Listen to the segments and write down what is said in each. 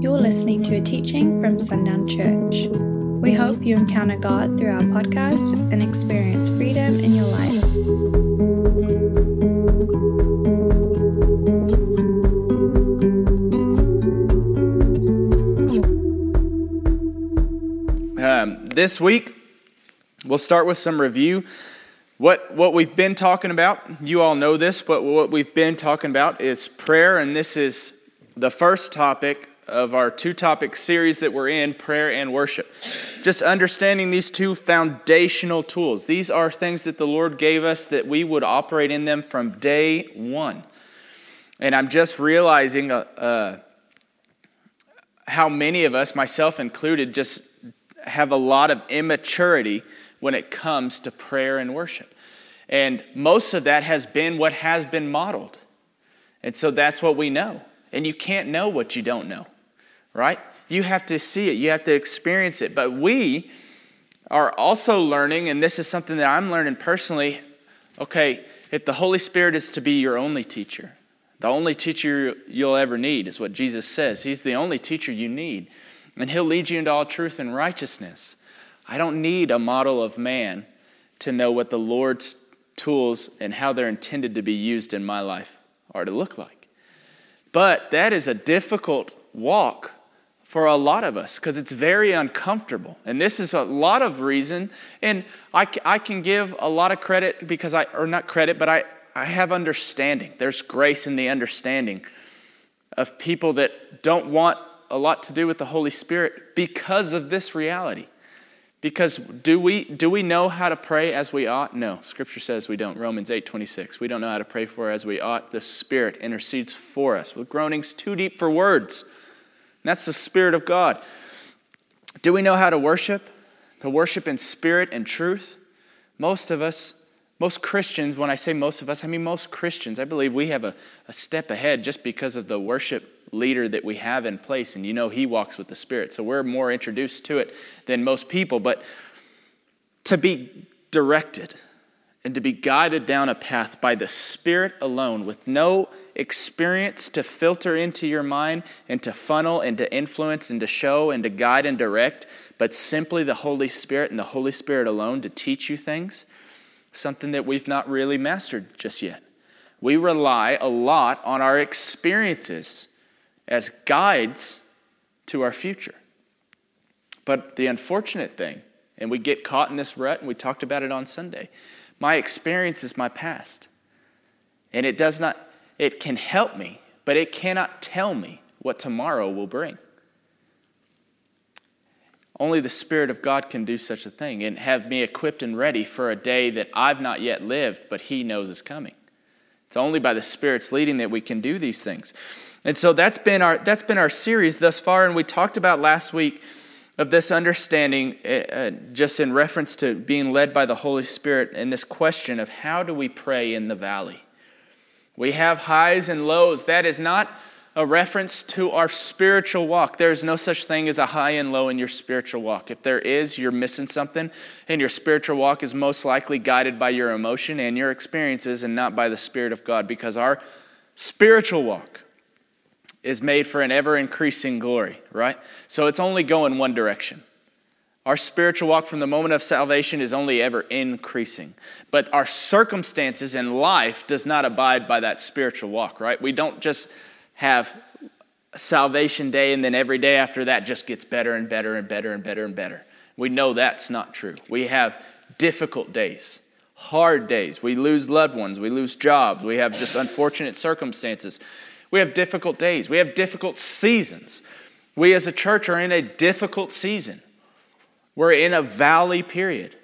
You're listening to a teaching from Sundown Church. We hope you encounter God through our podcast and experience freedom in your life. Um, this week, we'll start with some review. What, what we've been talking about, you all know this, but what we've been talking about is prayer, and this is the first topic of our two topic series that we're in prayer and worship. Just understanding these two foundational tools. These are things that the Lord gave us that we would operate in them from day one. And I'm just realizing uh, uh, how many of us, myself included, just have a lot of immaturity when it comes to prayer and worship. And most of that has been what has been modeled. And so that's what we know. And you can't know what you don't know, right? You have to see it, you have to experience it. But we are also learning, and this is something that I'm learning personally okay, if the Holy Spirit is to be your only teacher, the only teacher you'll ever need is what Jesus says. He's the only teacher you need and he'll lead you into all truth and righteousness. I don't need a model of man to know what the Lord's tools and how they're intended to be used in my life are to look like. But that is a difficult walk for a lot of us because it's very uncomfortable. And this is a lot of reason. And I, I can give a lot of credit because I, or not credit, but I, I have understanding. There's grace in the understanding of people that don't want a lot to do with the Holy Spirit because of this reality. Because do we, do we know how to pray as we ought? No. Scripture says we don't. Romans 8 26. We don't know how to pray for as we ought. The Spirit intercedes for us with groanings too deep for words. That's the Spirit of God. Do we know how to worship? To worship in spirit and truth? Most of us, most Christians, when I say most of us, I mean most Christians, I believe we have a, a step ahead just because of the worship leader that we have in place, and you know he walks with the Spirit. So we're more introduced to it than most people. But to be directed and to be guided down a path by the Spirit alone with no experience to filter into your mind and to funnel and to influence and to show and to guide and direct, but simply the Holy Spirit and the Holy Spirit alone to teach you things, something that we've not really mastered just yet. We rely a lot on our experiences as guides to our future. But the unfortunate thing, and we get caught in this rut, and we talked about it on Sunday, my experience is my past. And it does not, it can help me, but it cannot tell me what tomorrow will bring. Only the Spirit of God can do such a thing and have me equipped and ready for a day that I've not yet lived, but He knows is coming. It's only by the Spirit's leading that we can do these things. And so that's been our that's been our series thus far and we talked about last week of this understanding uh, uh, just in reference to being led by the Holy Spirit and this question of how do we pray in the valley? We have highs and lows. That is not a reference to our spiritual walk. There is no such thing as a high and low in your spiritual walk. If there is, you're missing something, and your spiritual walk is most likely guided by your emotion and your experiences and not by the Spirit of God because our spiritual walk is made for an ever increasing glory, right? So it's only going one direction. Our spiritual walk from the moment of salvation is only ever increasing. But our circumstances in life does not abide by that spiritual walk, right? We don't just have salvation day and then every day after that just gets better and better and better and better and better. We know that's not true. We have difficult days, hard days. We lose loved ones, we lose jobs, we have just unfortunate circumstances. We have difficult days. We have difficult seasons. We as a church are in a difficult season. We're in a valley period.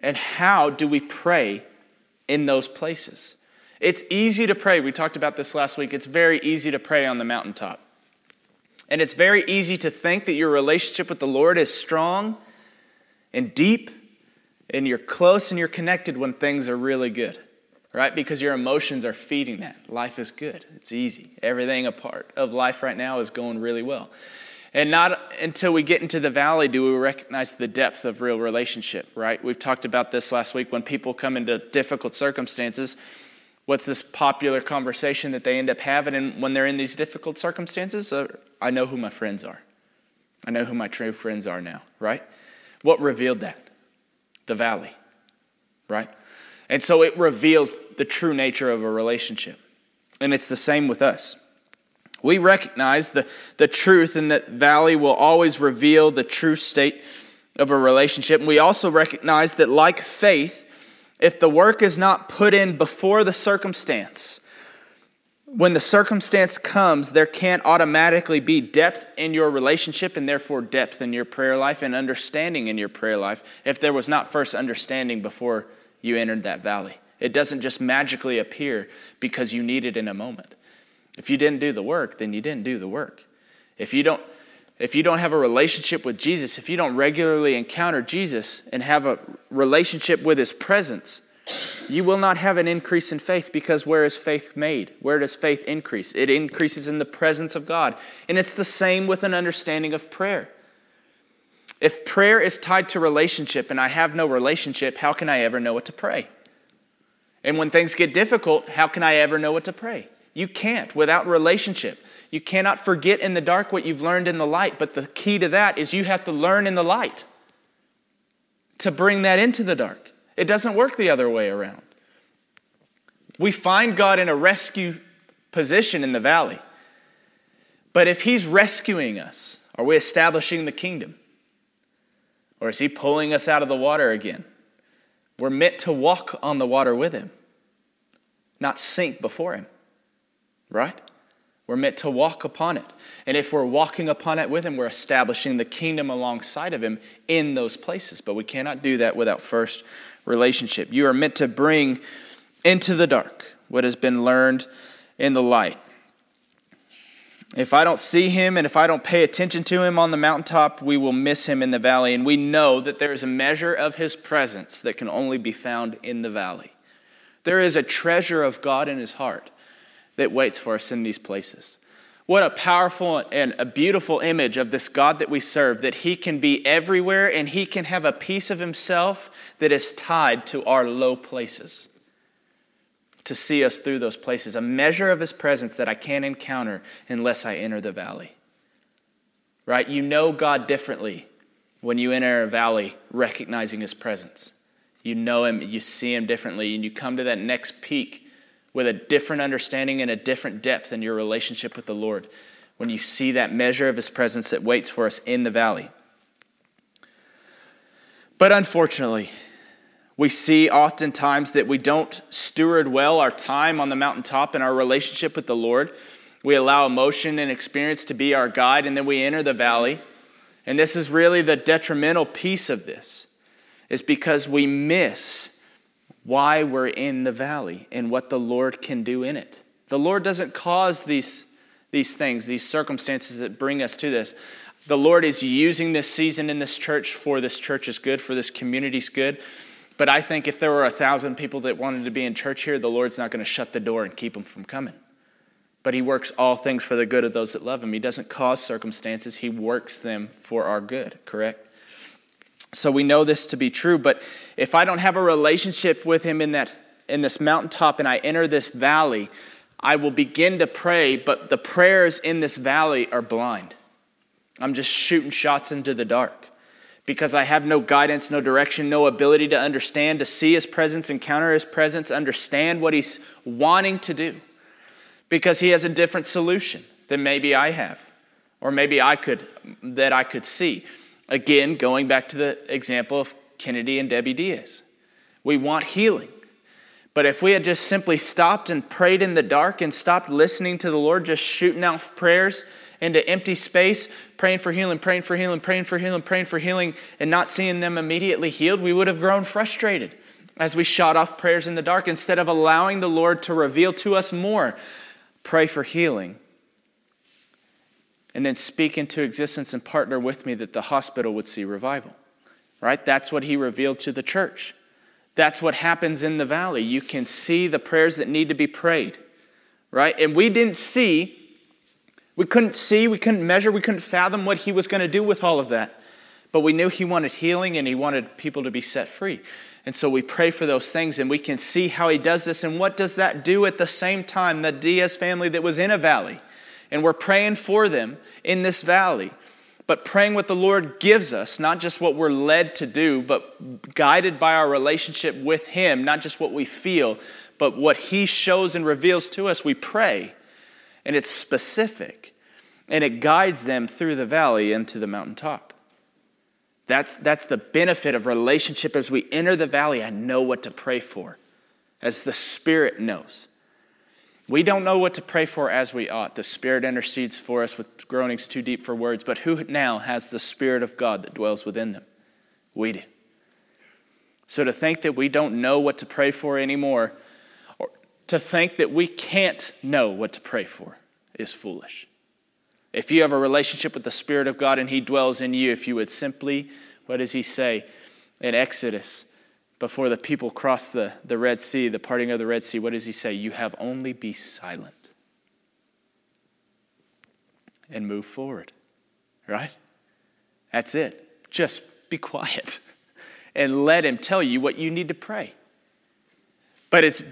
And how do we pray in those places? It's easy to pray. We talked about this last week. It's very easy to pray on the mountaintop. And it's very easy to think that your relationship with the Lord is strong and deep, and you're close and you're connected when things are really good right? Because your emotions are feeding that. Life is good, it's easy. Everything a part of life right now is going really well. And not until we get into the valley do we recognize the depth of real relationship, right? We've talked about this last week when people come into difficult circumstances. What's this popular conversation that they end up having and when they're in these difficult circumstances? Uh, I know who my friends are. I know who my true friends are now, right? What revealed that? The valley, right? And so it reveals the true nature of a relationship. And it's the same with us. We recognize the, the truth, and that valley will always reveal the true state of a relationship. And we also recognize that, like faith, if the work is not put in before the circumstance, when the circumstance comes, there can't automatically be depth in your relationship and therefore depth in your prayer life and understanding in your prayer life if there was not first understanding before you entered that valley. It doesn't just magically appear because you need it in a moment. If you didn't do the work, then you didn't do the work. If you don't if you don't have a relationship with Jesus, if you don't regularly encounter Jesus and have a relationship with his presence, you will not have an increase in faith because where is faith made? Where does faith increase? It increases in the presence of God. And it's the same with an understanding of prayer. If prayer is tied to relationship and I have no relationship, how can I ever know what to pray? And when things get difficult, how can I ever know what to pray? You can't without relationship. You cannot forget in the dark what you've learned in the light, but the key to that is you have to learn in the light to bring that into the dark. It doesn't work the other way around. We find God in a rescue position in the valley. But if He's rescuing us, are we establishing the kingdom? Or is He pulling us out of the water again? We're meant to walk on the water with Him, not sink before Him, right? We're meant to walk upon it. And if we're walking upon it with Him, we're establishing the kingdom alongside of Him in those places. But we cannot do that without first relationship. You are meant to bring into the dark what has been learned in the light. If I don't see him and if I don't pay attention to him on the mountaintop, we will miss him in the valley. And we know that there is a measure of his presence that can only be found in the valley. There is a treasure of God in his heart that waits for us in these places. What a powerful and a beautiful image of this God that we serve, that He can be everywhere and He can have a piece of Himself that is tied to our low places to see us through those places, a measure of His presence that I can't encounter unless I enter the valley. Right? You know God differently when you enter a valley recognizing His presence. You know Him, you see Him differently, and you come to that next peak with a different understanding and a different depth in your relationship with the Lord when you see that measure of His presence that waits for us in the valley. But unfortunately, we see oftentimes that we don't steward well our time on the mountaintop and our relationship with the Lord. We allow emotion and experience to be our guide, and then we enter the valley. And this is really the detrimental piece of this, is because we miss why we're in the valley and what the Lord can do in it. The Lord doesn't cause these, these things, these circumstances that bring us to this. The Lord is using this season in this church for this church's good, for this community's good. But I think if there were a thousand people that wanted to be in church here, the Lord's not going to shut the door and keep them from coming. But He works all things for the good of those that love Him. He doesn't cause circumstances, He works them for our good, correct? So we know this to be true, but if I don't have a relationship with him in that in this mountaintop and I enter this valley, I will begin to pray, but the prayers in this valley are blind. I'm just shooting shots into the dark because I have no guidance, no direction, no ability to understand, to see his presence, encounter his presence, understand what he's wanting to do. Because he has a different solution than maybe I have or maybe I could that I could see. Again, going back to the example of Kennedy and Debbie Diaz. We want healing. But if we had just simply stopped and prayed in the dark and stopped listening to the Lord, just shooting out prayers into empty space, praying for healing, praying for healing, praying for healing, praying for healing, and not seeing them immediately healed, we would have grown frustrated as we shot off prayers in the dark instead of allowing the Lord to reveal to us more. Pray for healing and then speak into existence and partner with me that the hospital would see revival. Right? That's what he revealed to the church. That's what happens in the valley. You can see the prayers that need to be prayed. Right? And we didn't see, we couldn't see, we couldn't measure, we couldn't fathom what he was going to do with all of that. But we knew he wanted healing and he wanted people to be set free. And so we pray for those things and we can see how he does this. And what does that do at the same time? The Diaz family that was in a valley. And we're praying for them in this valley. But praying what the Lord gives us, not just what we're led to do, but guided by our relationship with Him, not just what we feel, but what He shows and reveals to us, we pray. And it's specific. And it guides them through the valley into the mountaintop. That's, that's the benefit of relationship. As we enter the valley, I know what to pray for, as the Spirit knows. We don't know what to pray for as we ought. The Spirit intercedes for us with groanings too deep for words, but who now has the Spirit of God that dwells within them? We do. So to think that we don't know what to pray for anymore, or to think that we can't know what to pray for, is foolish. If you have a relationship with the Spirit of God and He dwells in you, if you would simply, what does He say in Exodus? Before the people cross the, the Red Sea, the parting of the Red Sea, what does He say? You have only be silent and move forward, right? That's it. Just be quiet and let Him tell you what you need to pray. But it's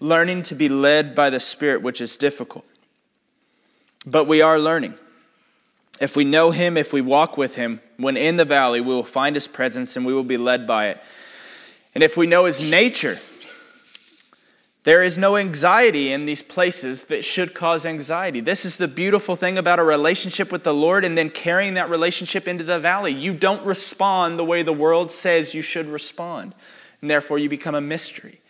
learning to be led by the Spirit, which is difficult. But we are learning. If we know Him, if we walk with Him, when in the valley, we will find His presence and we will be led by it. And if we know His nature, there is no anxiety in these places that should cause anxiety. This is the beautiful thing about a relationship with the Lord and then carrying that relationship into the valley. You don't respond the way the world says you should respond, and therefore you become a mystery.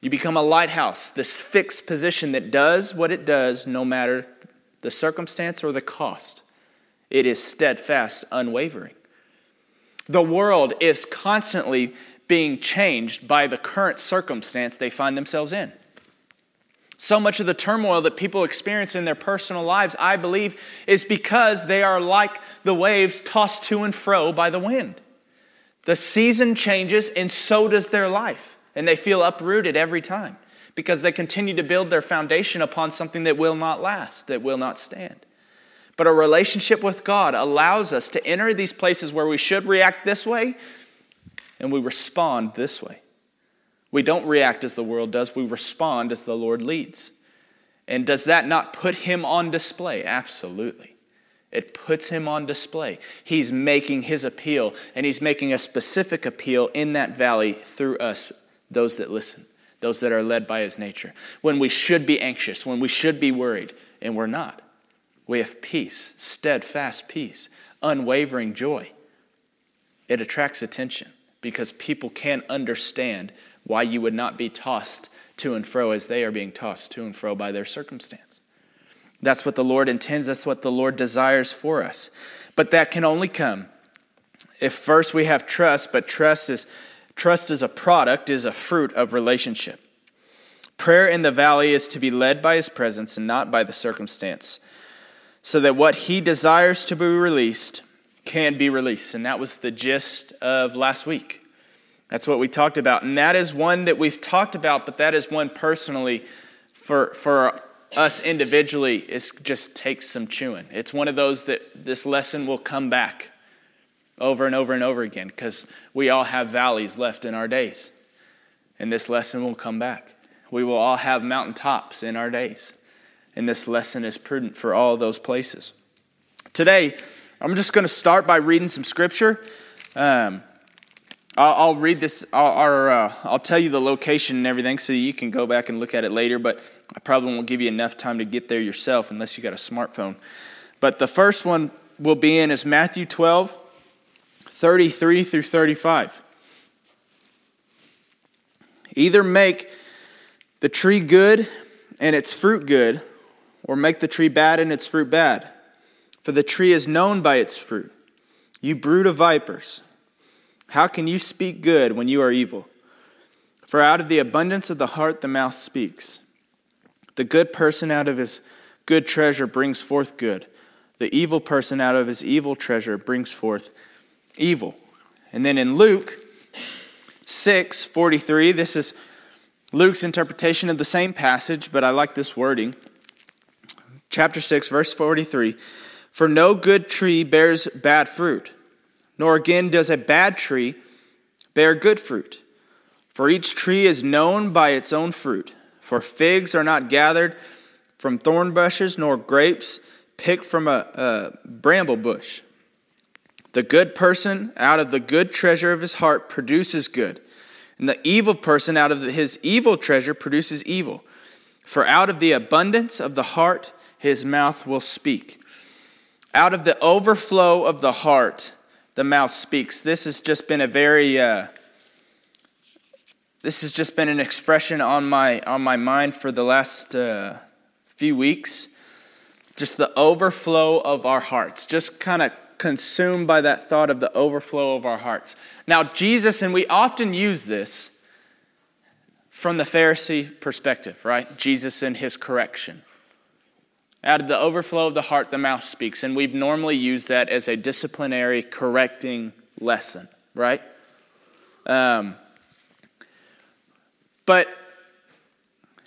You become a lighthouse, this fixed position that does what it does no matter the circumstance or the cost. It is steadfast, unwavering. The world is constantly being changed by the current circumstance they find themselves in. So much of the turmoil that people experience in their personal lives, I believe, is because they are like the waves tossed to and fro by the wind. The season changes, and so does their life, and they feel uprooted every time because they continue to build their foundation upon something that will not last, that will not stand. But a relationship with God allows us to enter these places where we should react this way and we respond this way. We don't react as the world does, we respond as the Lord leads. And does that not put him on display? Absolutely. It puts him on display. He's making his appeal, and he's making a specific appeal in that valley through us, those that listen those that are led by his nature. When we should be anxious, when we should be worried, and we're not. We have peace, steadfast peace, unwavering joy. It attracts attention because people can't understand why you would not be tossed to and fro as they are being tossed to and fro by their circumstance. That's what the Lord intends, that's what the Lord desires for us. But that can only come if first we have trust, but trust is Trust is a product, is a fruit of relationship. Prayer in the valley is to be led by his presence and not by the circumstance, so that what he desires to be released can be released. And that was the gist of last week. That's what we talked about. And that is one that we've talked about, but that is one personally for, for us individually, it just takes some chewing. It's one of those that this lesson will come back over and over and over again because we all have valleys left in our days. And this lesson will come back. We will all have mountaintops in our days. And this lesson is prudent for all those places. Today, I'm just going to start by reading some scripture. Um, I'll, I'll, read this, I'll, uh, I'll tell you the location and everything so you can go back and look at it later, but I probably won't give you enough time to get there yourself unless you got a smartphone. But the first one we'll be in is Matthew 12, 33 through 35. Either make the tree good and its fruit good, or make the tree bad and its fruit bad. For the tree is known by its fruit. You brood of vipers, how can you speak good when you are evil? For out of the abundance of the heart the mouth speaks. The good person out of his good treasure brings forth good. The evil person out of his evil treasure brings forth evil. And then in Luke 6 43, this is Luke's interpretation of the same passage, but I like this wording. Chapter 6, verse 43 For no good tree bears bad fruit, nor again does a bad tree Bear good fruit, for each tree is known by its own fruit. For figs are not gathered from thorn bushes, nor grapes picked from a, a bramble bush. The good person out of the good treasure of his heart produces good, and the evil person out of his evil treasure produces evil. For out of the abundance of the heart his mouth will speak. Out of the overflow of the heart the mouth speaks. This has just been a very uh, this has just been an expression on my on my mind for the last uh, few weeks. Just the overflow of our hearts. Just kind of consumed by that thought of the overflow of our hearts. Now, Jesus, and we often use this from the Pharisee perspective, right? Jesus and his correction. Out of the overflow of the heart, the mouth speaks. And we've normally used that as a disciplinary, correcting lesson, right? Um, but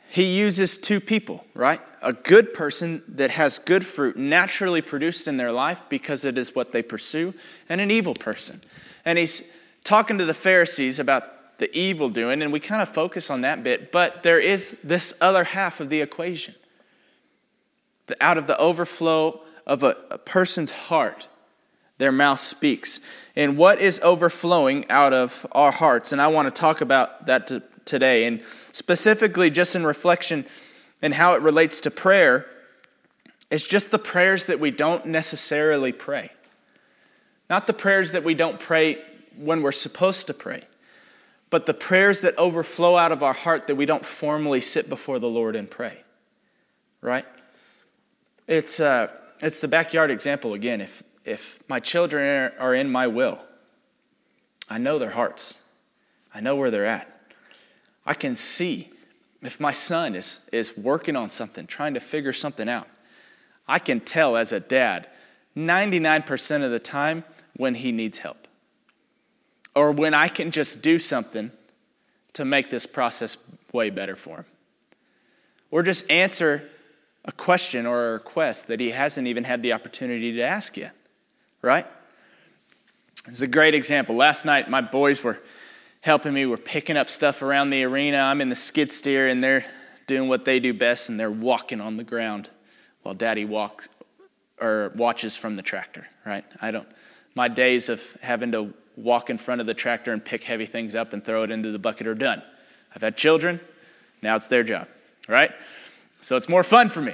he uses two people, right? A good person that has good fruit naturally produced in their life because it is what they pursue, and an evil person. And he's talking to the Pharisees about the evil doing, and we kind of focus on that bit, but there is this other half of the equation. Out of the overflow of a, a person's heart, their mouth speaks. And what is overflowing out of our hearts? And I want to talk about that to, today. And specifically, just in reflection and how it relates to prayer, it's just the prayers that we don't necessarily pray. Not the prayers that we don't pray when we're supposed to pray, but the prayers that overflow out of our heart that we don't formally sit before the Lord and pray. Right? It's, uh, it's the backyard example again. If, if my children are in my will, I know their hearts, I know where they're at. I can see if my son is, is working on something, trying to figure something out. I can tell as a dad 99% of the time when he needs help. Or when I can just do something to make this process way better for him. Or just answer a question or a request that he hasn't even had the opportunity to ask yet, right? It's a great example. Last night, my boys were helping me. We're picking up stuff around the arena. I'm in the skid steer, and they're doing what they do best, and they're walking on the ground while Daddy walks or watches from the tractor. Right? I don't. My days of having to walk in front of the tractor and pick heavy things up and throw it into the bucket are done. I've had children. Now it's their job. Right? So it's more fun for me.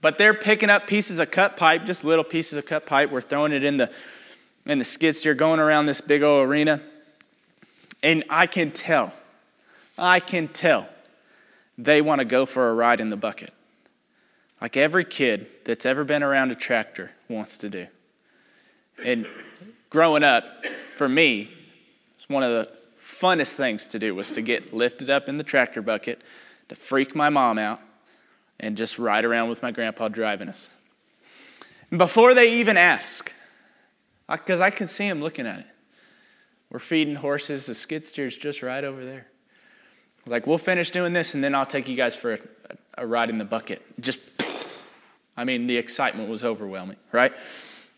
But they're picking up pieces of cut pipe, just little pieces of cut pipe. We're throwing it in the in the skid steer, going around this big old arena. And I can tell, I can tell they want to go for a ride in the bucket. Like every kid that's ever been around a tractor wants to do. And growing up, for me, it's one of the funnest things to do was to get lifted up in the tractor bucket, to freak my mom out, and just ride around with my grandpa driving us. And before they even ask, because I can see them looking at it, we're feeding horses. The skid steer's just right over there. I was like, we'll finish doing this, and then I'll take you guys for a, a ride in the bucket. Just, I mean, the excitement was overwhelming, right?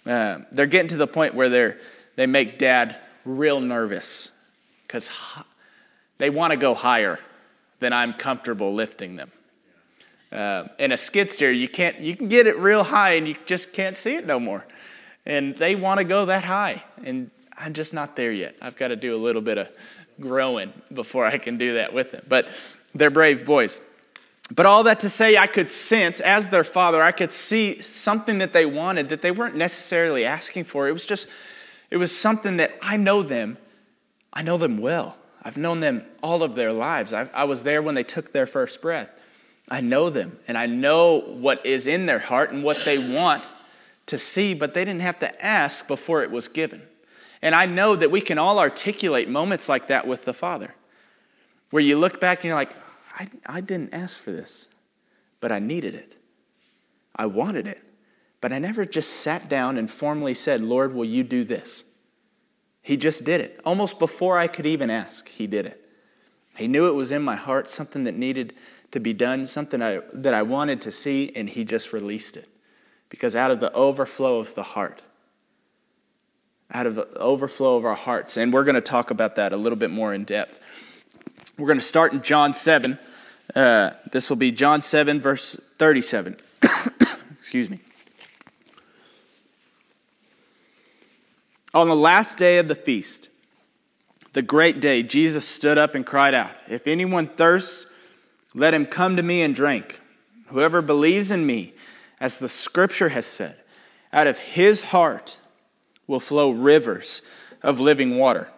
Uh, they're getting to the point where they're, they make dad real nervous because they want to go higher than I'm comfortable lifting them. Uh, in a skid steer, you can't you can get it real high and you just can't see it no more. And they want to go that high, and I'm just not there yet. I've got to do a little bit of growing before I can do that with them. But they're brave boys. But all that to say, I could sense, as their father, I could see something that they wanted that they weren't necessarily asking for. It was just, it was something that I know them. I know them well. I've known them all of their lives. I, I was there when they took their first breath. I know them, and I know what is in their heart and what they want to see, but they didn't have to ask before it was given. And I know that we can all articulate moments like that with the Father, where you look back and you're like, I, I didn't ask for this, but I needed it. I wanted it, but I never just sat down and formally said, Lord, will you do this? He just did it. Almost before I could even ask, He did it. He knew it was in my heart, something that needed to be done, something I, that I wanted to see, and He just released it. Because out of the overflow of the heart, out of the overflow of our hearts. And we're going to talk about that a little bit more in depth. We're going to start in John 7. Uh, this will be John 7, verse 37. Excuse me. On the last day of the feast, the great day, Jesus stood up and cried out, If anyone thirsts, let him come to me and drink. Whoever believes in me, as the scripture has said, out of his heart will flow rivers of living water.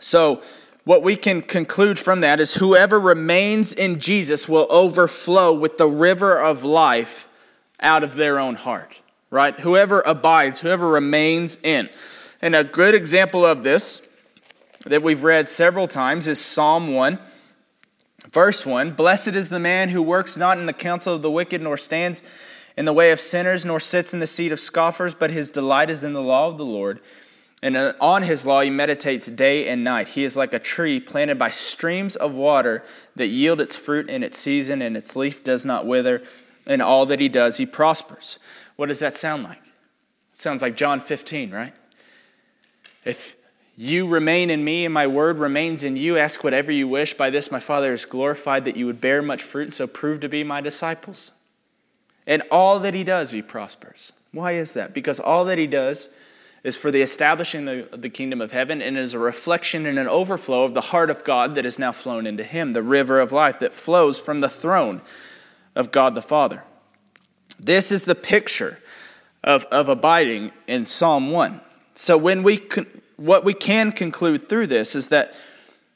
So, what we can conclude from that is whoever remains in Jesus will overflow with the river of life out of their own heart, right? Whoever abides, whoever remains in. And a good example of this that we've read several times is Psalm 1, verse 1 Blessed is the man who works not in the counsel of the wicked, nor stands in the way of sinners, nor sits in the seat of scoffers, but his delight is in the law of the Lord. And uh, on his law he meditates day and night. He is like a tree planted by streams of water that yield its fruit in its season, and its leaf does not wither. In all that he does, he prospers. What does that sound like? It sounds like John 15, right? If you remain in me and my word remains in you, ask whatever you wish. By this my Father is glorified that you would bear much fruit, so prove to be my disciples. And all that he does, he prospers. Why is that? Because all that he does is for the establishing of the kingdom of heaven and is a reflection and an overflow of the heart of God that has now flown into him, the river of life that flows from the throne of God the Father. This is the picture of, of abiding in Psalm 1. So when we con- what we can conclude through this is that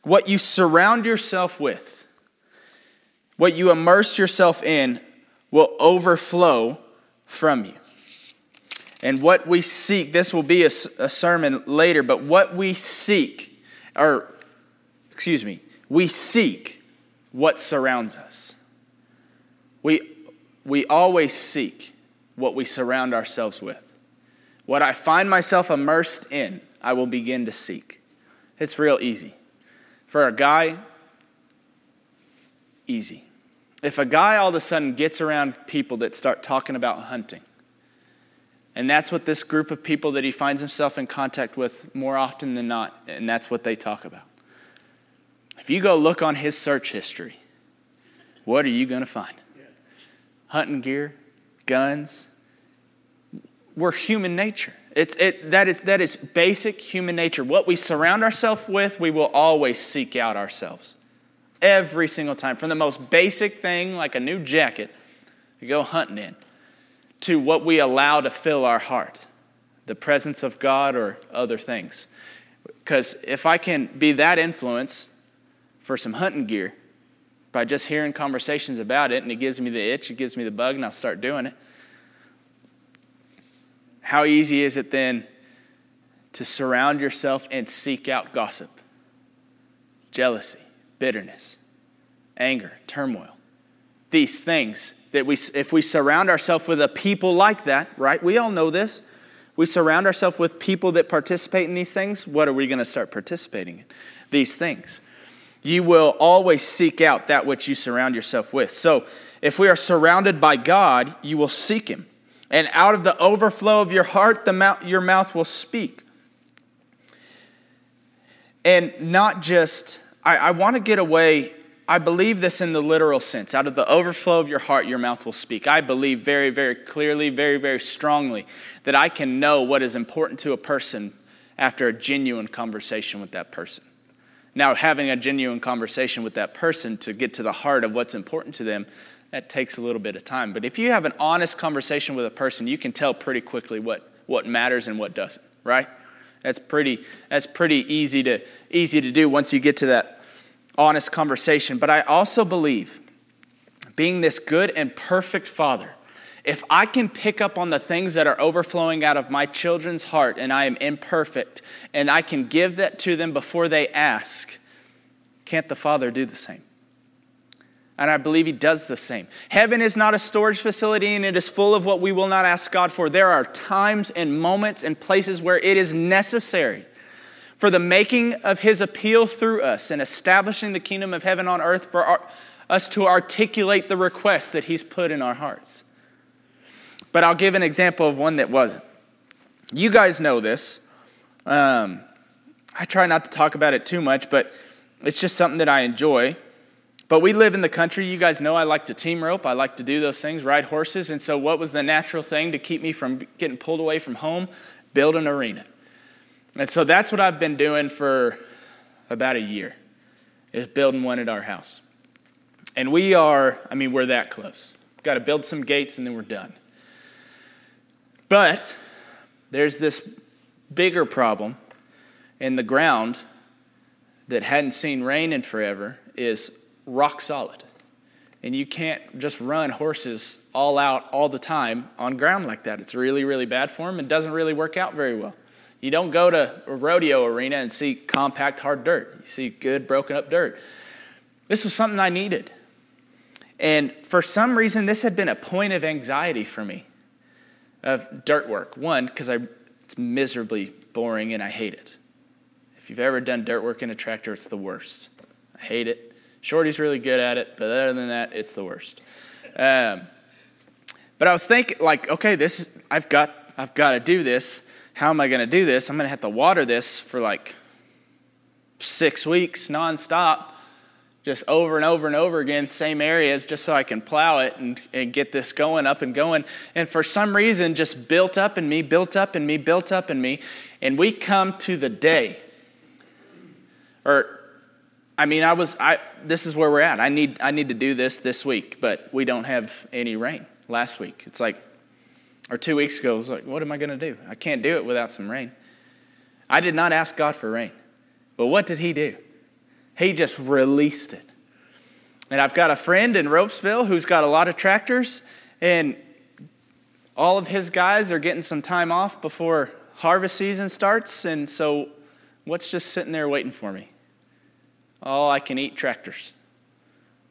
what you surround yourself with, what you immerse yourself in, will overflow from you. And what we seek, this will be a, a sermon later, but what we seek, or excuse me, we seek what surrounds us. We, we always seek what we surround ourselves with. What I find myself immersed in, I will begin to seek. It's real easy. For a guy, easy. If a guy all of a sudden gets around people that start talking about hunting, and that's what this group of people that he finds himself in contact with more often than not, and that's what they talk about. If you go look on his search history, what are you going to find? Hunting gear, guns. We're human nature. It, that, is, that is basic human nature. What we surround ourselves with, we will always seek out ourselves. Every single time. From the most basic thing, like a new jacket, to go hunting in, to what we allow to fill our heart the presence of God or other things. Because if I can be that influence for some hunting gear by just hearing conversations about it and it gives me the itch, it gives me the bug, and I'll start doing it. How easy is it then to surround yourself and seek out gossip, jealousy, bitterness, anger, turmoil. These things that we, if we surround ourselves with a people like that, right? We all know this. We surround ourselves with people that participate in these things. What are we going to start participating in? These things. You will always seek out that which you surround yourself with. So, if we are surrounded by God, you will seek Him. And out of the overflow of your heart, the mouth, your mouth will speak. And not just I, I want to get away. I believe this in the literal sense. Out of the overflow of your heart, your mouth will speak. I believe very, very clearly, very, very strongly that I can know what is important to a person after a genuine conversation with that person. Now, having a genuine conversation with that person to get to the heart of what's important to them, that takes a little bit of time. But if you have an honest conversation with a person, you can tell pretty quickly what, what matters and what doesn't, right? That's pretty, that's pretty easy, to, easy to do once you get to that honest conversation. But I also believe, being this good and perfect father, if I can pick up on the things that are overflowing out of my children's heart and I am imperfect and I can give that to them before they ask, can't the Father do the same? And I believe He does the same. Heaven is not a storage facility and it is full of what we will not ask God for. There are times and moments and places where it is necessary for the making of his appeal through us and establishing the kingdom of heaven on earth for our, us to articulate the requests that he's put in our hearts. But I'll give an example of one that wasn't. You guys know this, Um, I try not to talk about it too much, but it's just something that I enjoy. But we live in the country. You guys know I like to team rope. I like to do those things, ride horses. And so, what was the natural thing to keep me from getting pulled away from home? Build an arena. And so, that's what I've been doing for about a year, is building one at our house. And we are, I mean, we're that close. Got to build some gates and then we're done. But there's this bigger problem in the ground that hadn't seen rain in forever is rock solid. And you can't just run horses all out all the time on ground like that. It's really, really bad for them and doesn't really work out very well. You don't go to a rodeo arena and see compact, hard dirt. You see good, broken up dirt. This was something I needed. And for some reason, this had been a point of anxiety for me of dirt work. One, because it's miserably boring and I hate it. If you've ever done dirt work in a tractor, it's the worst. I hate it. Shorty's really good at it, but other than that, it's the worst. Um, but I was thinking, like, okay, this is, I've got, I've got to do this. How am I going to do this? I'm going to have to water this for like six weeks nonstop, just over and over and over again, same areas, just so I can plow it and, and get this going up and going. And for some reason, just built up in me, built up in me, built up in me. And we come to the day, or I mean, I was, I, this is where we're at. I need, I need to do this this week, but we don't have any rain last week. It's like, or two weeks ago, I was like, what am I going to do? I can't do it without some rain. I did not ask God for rain. But what did He do? He just released it. And I've got a friend in Ropesville who's got a lot of tractors, and all of his guys are getting some time off before harvest season starts. And so, what's just sitting there waiting for me? All I can eat tractors,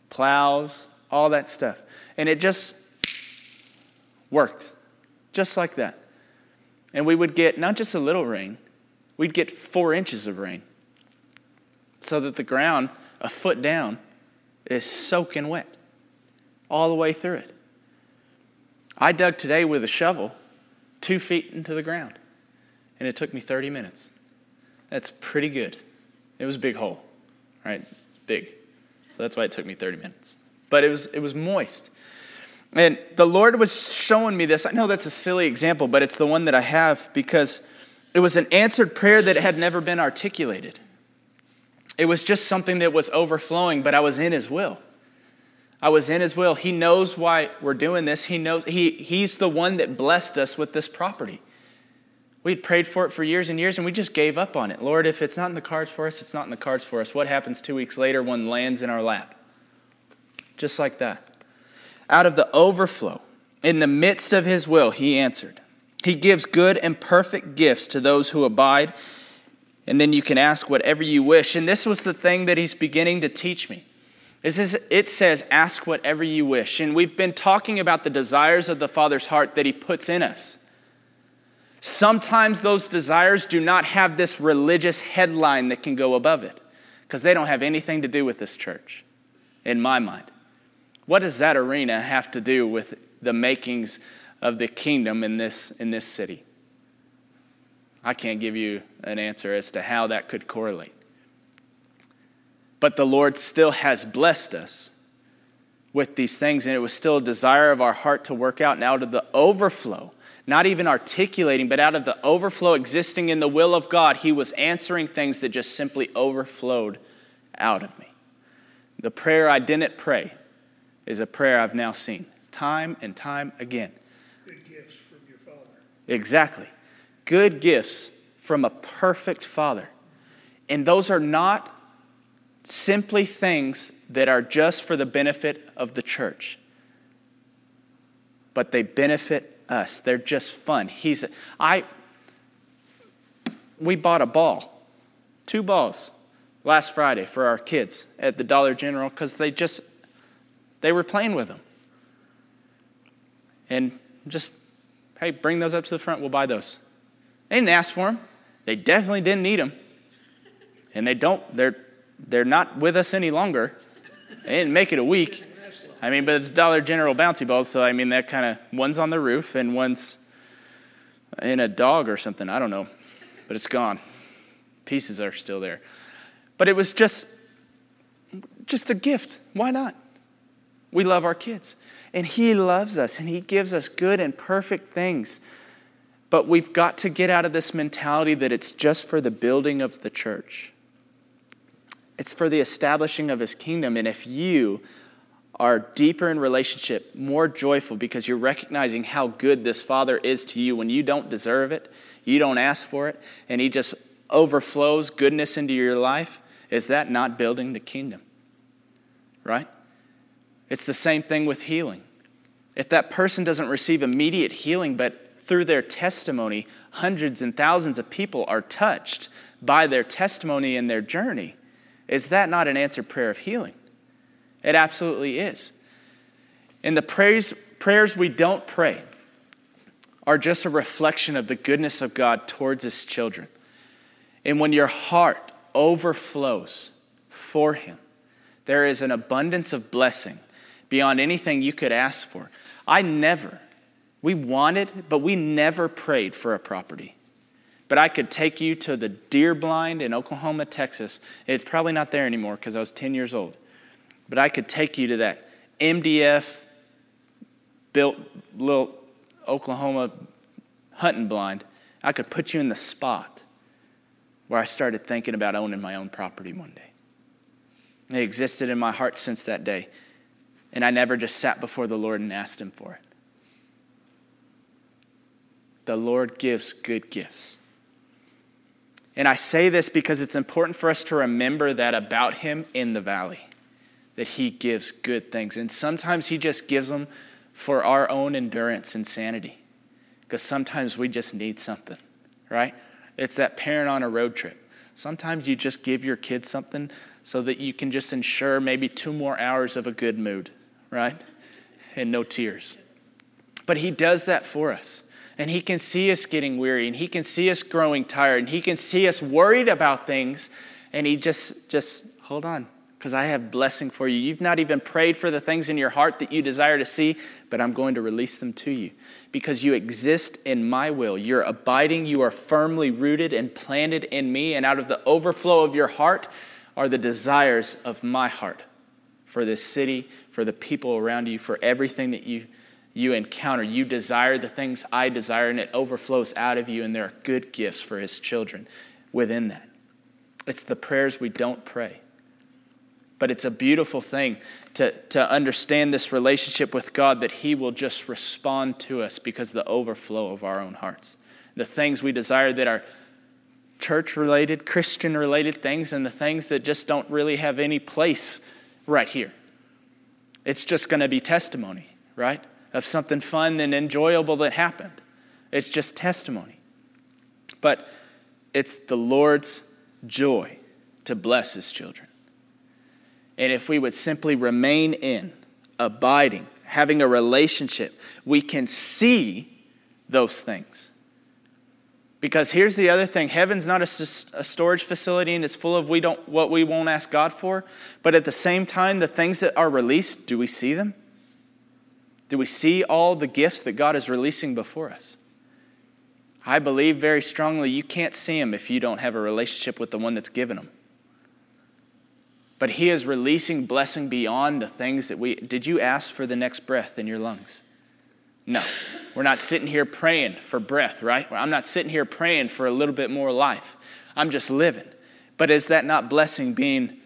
plows, all that stuff. And it just worked, just like that. And we would get not just a little rain, we'd get four inches of rain. So that the ground, a foot down, is soaking wet all the way through it. I dug today with a shovel two feet into the ground, and it took me 30 minutes. That's pretty good. It was a big hole right? It's big. So that's why it took me 30 minutes. But it was, it was moist. And the Lord was showing me this. I know that's a silly example, but it's the one that I have because it was an answered prayer that had never been articulated. It was just something that was overflowing, but I was in His will. I was in His will. He knows why we're doing this. He knows he, He's the one that blessed us with this property. We'd prayed for it for years and years and we just gave up on it. Lord, if it's not in the cards for us, it's not in the cards for us. What happens two weeks later One lands in our lap? Just like that. Out of the overflow, in the midst of his will, he answered. He gives good and perfect gifts to those who abide, and then you can ask whatever you wish. And this was the thing that he's beginning to teach me. It says, ask whatever you wish. And we've been talking about the desires of the Father's heart that he puts in us. Sometimes those desires do not have this religious headline that can go above it because they don't have anything to do with this church, in my mind. What does that arena have to do with the makings of the kingdom in this, in this city? I can't give you an answer as to how that could correlate. But the Lord still has blessed us with these things, and it was still a desire of our heart to work out. And out of the overflow not even articulating, but out of the overflow existing in the will of God, he was answering things that just simply overflowed out of me. The prayer I didn't pray is a prayer I've now seen time and time again. Good gifts from your Father. Exactly. Good gifts from a perfect Father. And those are not simply things that are just for the benefit of the church, but they benefit us. They're just fun. He's I we bought a ball, two balls last Friday for our kids at the Dollar General cuz they just they were playing with them. And just hey, bring those up to the front, we'll buy those. They didn't ask for them. They definitely didn't need them. And they don't they're they're not with us any longer. They didn't make it a week. I mean, but it's Dollar General bouncy balls, so I mean, that kind of one's on the roof and one's in a dog or something. I don't know. but it's gone. Pieces are still there. But it was just just a gift. Why not? We love our kids. And he loves us and he gives us good and perfect things. But we've got to get out of this mentality that it's just for the building of the church. It's for the establishing of his kingdom. And if you are deeper in relationship, more joyful because you're recognizing how good this Father is to you when you don't deserve it, you don't ask for it, and He just overflows goodness into your life, is that not building the kingdom? Right? It's the same thing with healing. If that person doesn't receive immediate healing, but through their testimony, hundreds and thousands of people are touched by their testimony and their journey, is that not an answered prayer of healing? It absolutely is. And the prayers, prayers we don't pray are just a reflection of the goodness of God towards his children. And when your heart overflows for him, there is an abundance of blessing beyond anything you could ask for. I never, we wanted, but we never prayed for a property. But I could take you to the deer blind in Oklahoma, Texas. It's probably not there anymore because I was 10 years old. But I could take you to that MDF built little Oklahoma hunting blind. I could put you in the spot where I started thinking about owning my own property one day. It existed in my heart since that day. And I never just sat before the Lord and asked Him for it. The Lord gives good gifts. And I say this because it's important for us to remember that about Him in the valley that He gives good things. And sometimes He just gives them for our own endurance and sanity. Because sometimes we just need something, right? It's that parent on a road trip. Sometimes you just give your kids something so that you can just ensure maybe two more hours of a good mood, right? And no tears. But He does that for us. And He can see us getting weary, and He can see us growing tired, and He can see us worried about things. And He just, just, hold on, because I have blessing for you. You've not even prayed for the things in your heart that you desire to see, but I'm going to release them to you because you exist in my will. You're abiding, you are firmly rooted and planted in me, and out of the overflow of your heart are the desires of my heart for this city, for the people around you, for everything that you you encounter. You desire the things I desire, and it overflows out of you, and there are good gifts for his children within that. It's the prayers we don't pray. But it's a beautiful thing to, to understand this relationship with God that He will just respond to us because the overflow of our own hearts. The things we desire that are church related, Christian related things, and the things that just don't really have any place right here. It's just going to be testimony, right? Of something fun and enjoyable that happened. It's just testimony. But it's the Lord's joy to bless His children. And if we would simply remain in, abiding, having a relationship, we can see those things. Because here's the other thing heaven's not a, a, storage facility and it's full of we don't, what we won't ask God for. But at the same time, the things that are released, do we see them? Do we see all the gifts that God is releasing before us? I believe very strongly you can't see them if you don't have a relationship with the one that's given them. But He is releasing blessing beyond the things that we. Did you ask for the next breath in your lungs? No. We're not sitting here praying for breath, right? I'm not sitting here praying for a little bit more life. I'm just living. But is that not blessing being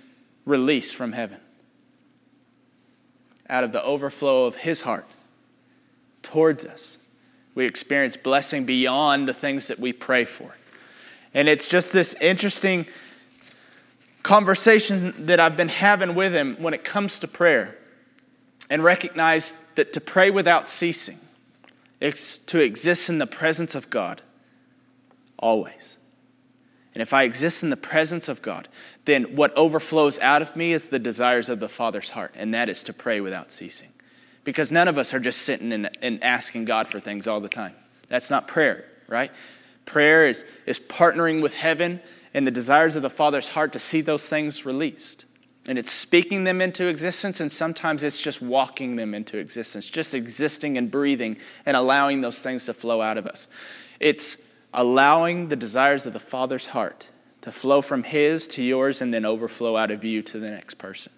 released from heaven? Out of the overflow of His heart towards us, we experience blessing beyond the things that we pray for. And it's just this interesting conversations that I've been having with him when it comes to prayer and recognize that to pray without ceasing is to exist in the presence of God always. And if I exist in the presence of God, then what overflows out of me is the desires of the Father's heart, and that is to pray without ceasing. Because none of us are just sitting and, and asking God for things all the time. That's not prayer, right? Prayer is, is partnering with heaven and the desires of the Father's heart to see those things released. And it's speaking them into existence, and sometimes it's just walking them into existence, just existing and breathing and allowing those things to flow out of us. It's allowing the desires of the Father's heart to flow from His to yours and then overflow out of you to the next person.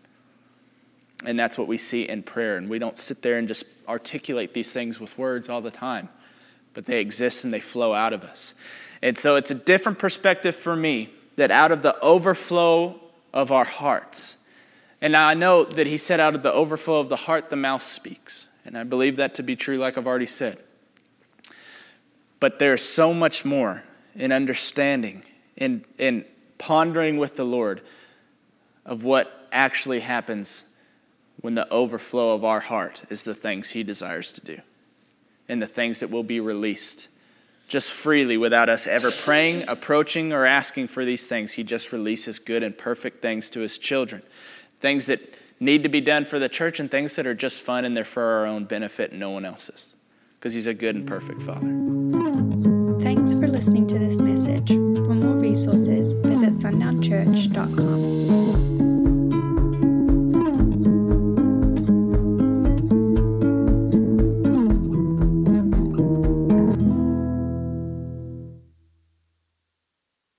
And that's what we see in prayer. And we don't sit there and just articulate these things with words all the time, but they exist and they flow out of us. And so it's a different perspective for me that out of the overflow of our hearts, and now I know that he said, out of the overflow of the heart, the mouth speaks. And I believe that to be true, like I've already said. But there's so much more in understanding, in, in pondering with the Lord of what actually happens when the overflow of our heart is the things He desires to do and the things that will be released just freely without us ever praying, approaching, or asking for these things. He just releases good and perfect things to His children. Things that need to be done for the church and things that are just fun and they're for our own benefit and no one else's. Because He's a good and perfect Father. Thanks for listening to this message. For more resources, visit sundownchurch.com.